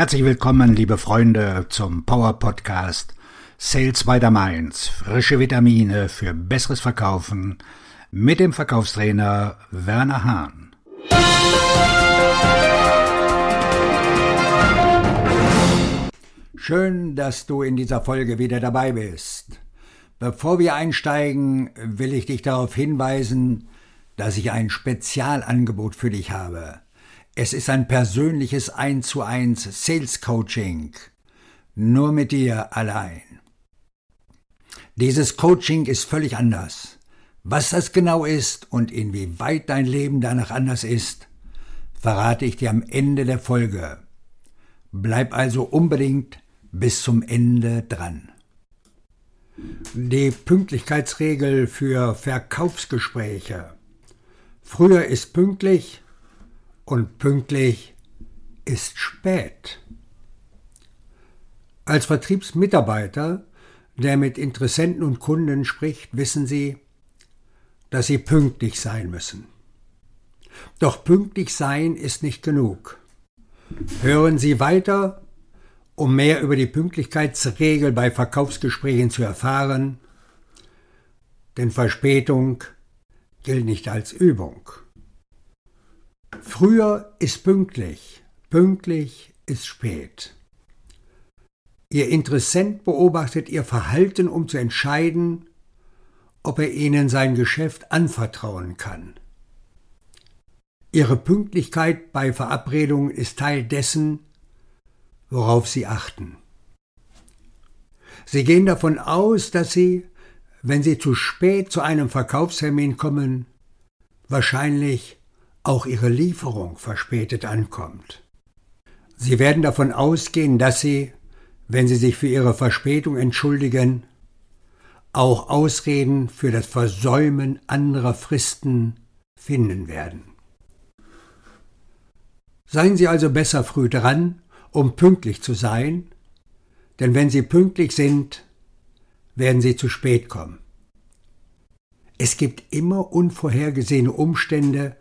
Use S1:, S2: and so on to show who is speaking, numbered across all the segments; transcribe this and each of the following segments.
S1: Herzlich willkommen, liebe Freunde, zum Power Podcast Sales by the Mainz. Frische Vitamine für besseres Verkaufen mit dem Verkaufstrainer Werner Hahn. Schön, dass du in dieser Folge wieder dabei bist. Bevor wir einsteigen, will ich dich darauf hinweisen, dass ich ein Spezialangebot für dich habe. Es ist ein persönliches 1 zu 1 Sales Coaching. Nur mit dir allein. Dieses Coaching ist völlig anders. Was das genau ist und inwieweit dein Leben danach anders ist, verrate ich dir am Ende der Folge. Bleib also unbedingt bis zum Ende dran. Die Pünktlichkeitsregel für Verkaufsgespräche. Früher ist pünktlich und pünktlich ist spät. Als Vertriebsmitarbeiter, der mit Interessenten und Kunden spricht, wissen Sie, dass Sie pünktlich sein müssen. Doch pünktlich sein ist nicht genug. Hören Sie weiter, um mehr über die Pünktlichkeitsregel bei Verkaufsgesprächen zu erfahren, denn Verspätung gilt nicht als Übung. Früher ist pünktlich, pünktlich ist spät. Ihr Interessent beobachtet Ihr Verhalten, um zu entscheiden, ob er Ihnen sein Geschäft anvertrauen kann. Ihre Pünktlichkeit bei Verabredungen ist Teil dessen, worauf Sie achten. Sie gehen davon aus, dass Sie, wenn Sie zu spät zu einem Verkaufstermin kommen, wahrscheinlich auch Ihre Lieferung verspätet ankommt. Sie werden davon ausgehen, dass Sie, wenn Sie sich für Ihre Verspätung entschuldigen, auch Ausreden für das Versäumen anderer Fristen finden werden. Seien Sie also besser früh dran, um pünktlich zu sein, denn wenn Sie pünktlich sind, werden Sie zu spät kommen. Es gibt immer unvorhergesehene Umstände,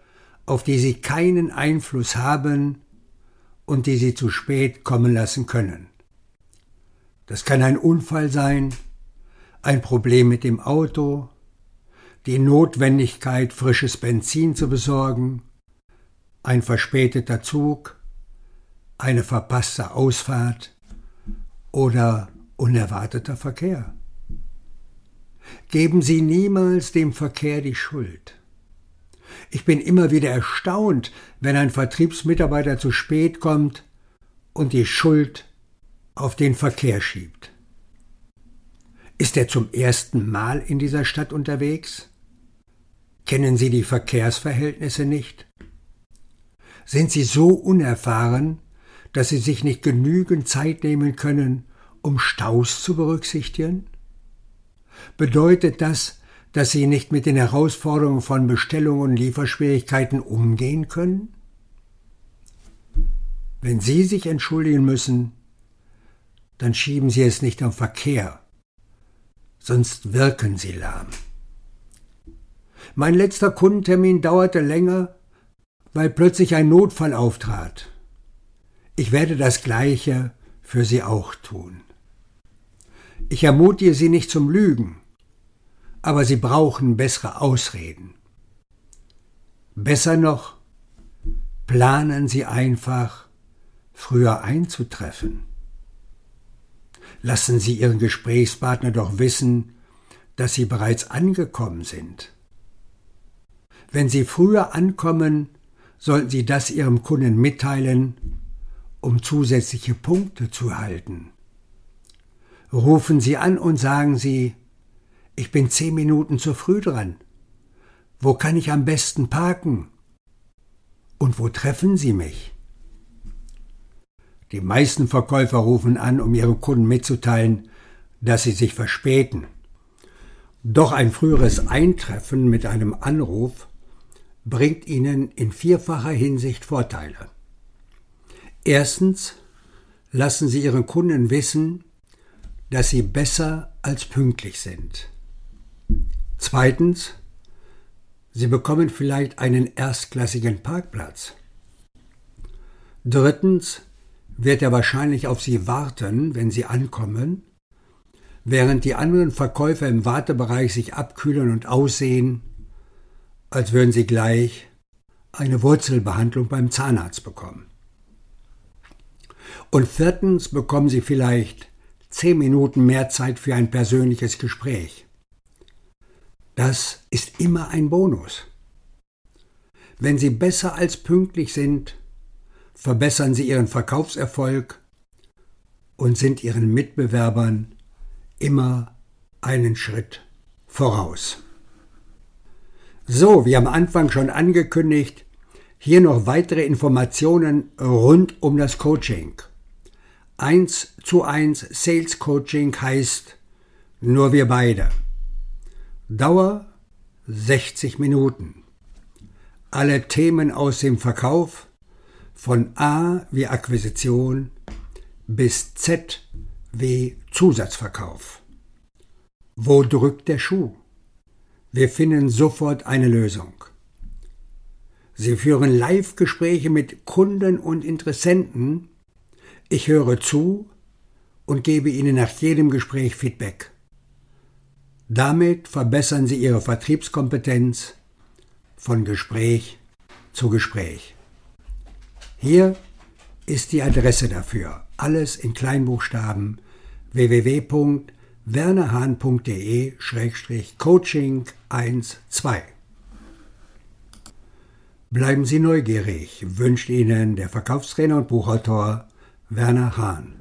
S1: auf die Sie keinen Einfluss haben und die Sie zu spät kommen lassen können. Das kann ein Unfall sein, ein Problem mit dem Auto, die Notwendigkeit, frisches Benzin zu besorgen, ein verspäteter Zug, eine verpasste Ausfahrt oder unerwarteter Verkehr. Geben Sie niemals dem Verkehr die Schuld. Ich bin immer wieder erstaunt, wenn ein Vertriebsmitarbeiter zu spät kommt und die Schuld auf den Verkehr schiebt. Ist er zum ersten Mal in dieser Stadt unterwegs? Kennen Sie die Verkehrsverhältnisse nicht? Sind Sie so unerfahren, dass Sie sich nicht genügend Zeit nehmen können, um Staus zu berücksichtigen? Bedeutet das, dass Sie nicht mit den Herausforderungen von Bestellungen und Lieferschwierigkeiten umgehen können? Wenn Sie sich entschuldigen müssen, dann schieben Sie es nicht am Verkehr, sonst wirken Sie lahm. Mein letzter Kundentermin dauerte länger, weil plötzlich ein Notfall auftrat. Ich werde das Gleiche für Sie auch tun. Ich ermutige Sie nicht zum Lügen, aber Sie brauchen bessere Ausreden. Besser noch, planen Sie einfach, früher einzutreffen. Lassen Sie Ihren Gesprächspartner doch wissen, dass Sie bereits angekommen sind. Wenn Sie früher ankommen, sollten Sie das Ihrem Kunden mitteilen, um zusätzliche Punkte zu halten. Rufen Sie an und sagen Sie, ich bin zehn Minuten zu früh dran. Wo kann ich am besten parken? Und wo treffen Sie mich? Die meisten Verkäufer rufen an, um ihren Kunden mitzuteilen, dass sie sich verspäten. Doch ein früheres Eintreffen mit einem Anruf bringt ihnen in vierfacher Hinsicht Vorteile. Erstens lassen sie ihren Kunden wissen, dass sie besser als pünktlich sind. Zweitens, Sie bekommen vielleicht einen erstklassigen Parkplatz. Drittens, wird er wahrscheinlich auf Sie warten, wenn Sie ankommen, während die anderen Verkäufer im Wartebereich sich abkühlen und aussehen, als würden sie gleich eine Wurzelbehandlung beim Zahnarzt bekommen. Und viertens bekommen Sie vielleicht zehn Minuten mehr Zeit für ein persönliches Gespräch. Das ist immer ein Bonus. Wenn Sie besser als pünktlich sind, verbessern Sie Ihren Verkaufserfolg und sind Ihren Mitbewerbern immer einen Schritt voraus. So, wie am Anfang schon angekündigt, hier noch weitere Informationen rund um das Coaching. 1 zu 1 Sales Coaching heißt nur wir beide. Dauer 60 Minuten. Alle Themen aus dem Verkauf von A wie Akquisition bis Z wie Zusatzverkauf. Wo drückt der Schuh? Wir finden sofort eine Lösung. Sie führen Live-Gespräche mit Kunden und Interessenten. Ich höre zu und gebe Ihnen nach jedem Gespräch Feedback. Damit verbessern Sie Ihre Vertriebskompetenz von Gespräch zu Gespräch. Hier ist die Adresse dafür. Alles in Kleinbuchstaben www.wernerhahn.de-coaching 12. Bleiben Sie neugierig, wünscht Ihnen der Verkaufstrainer und Buchautor Werner Hahn.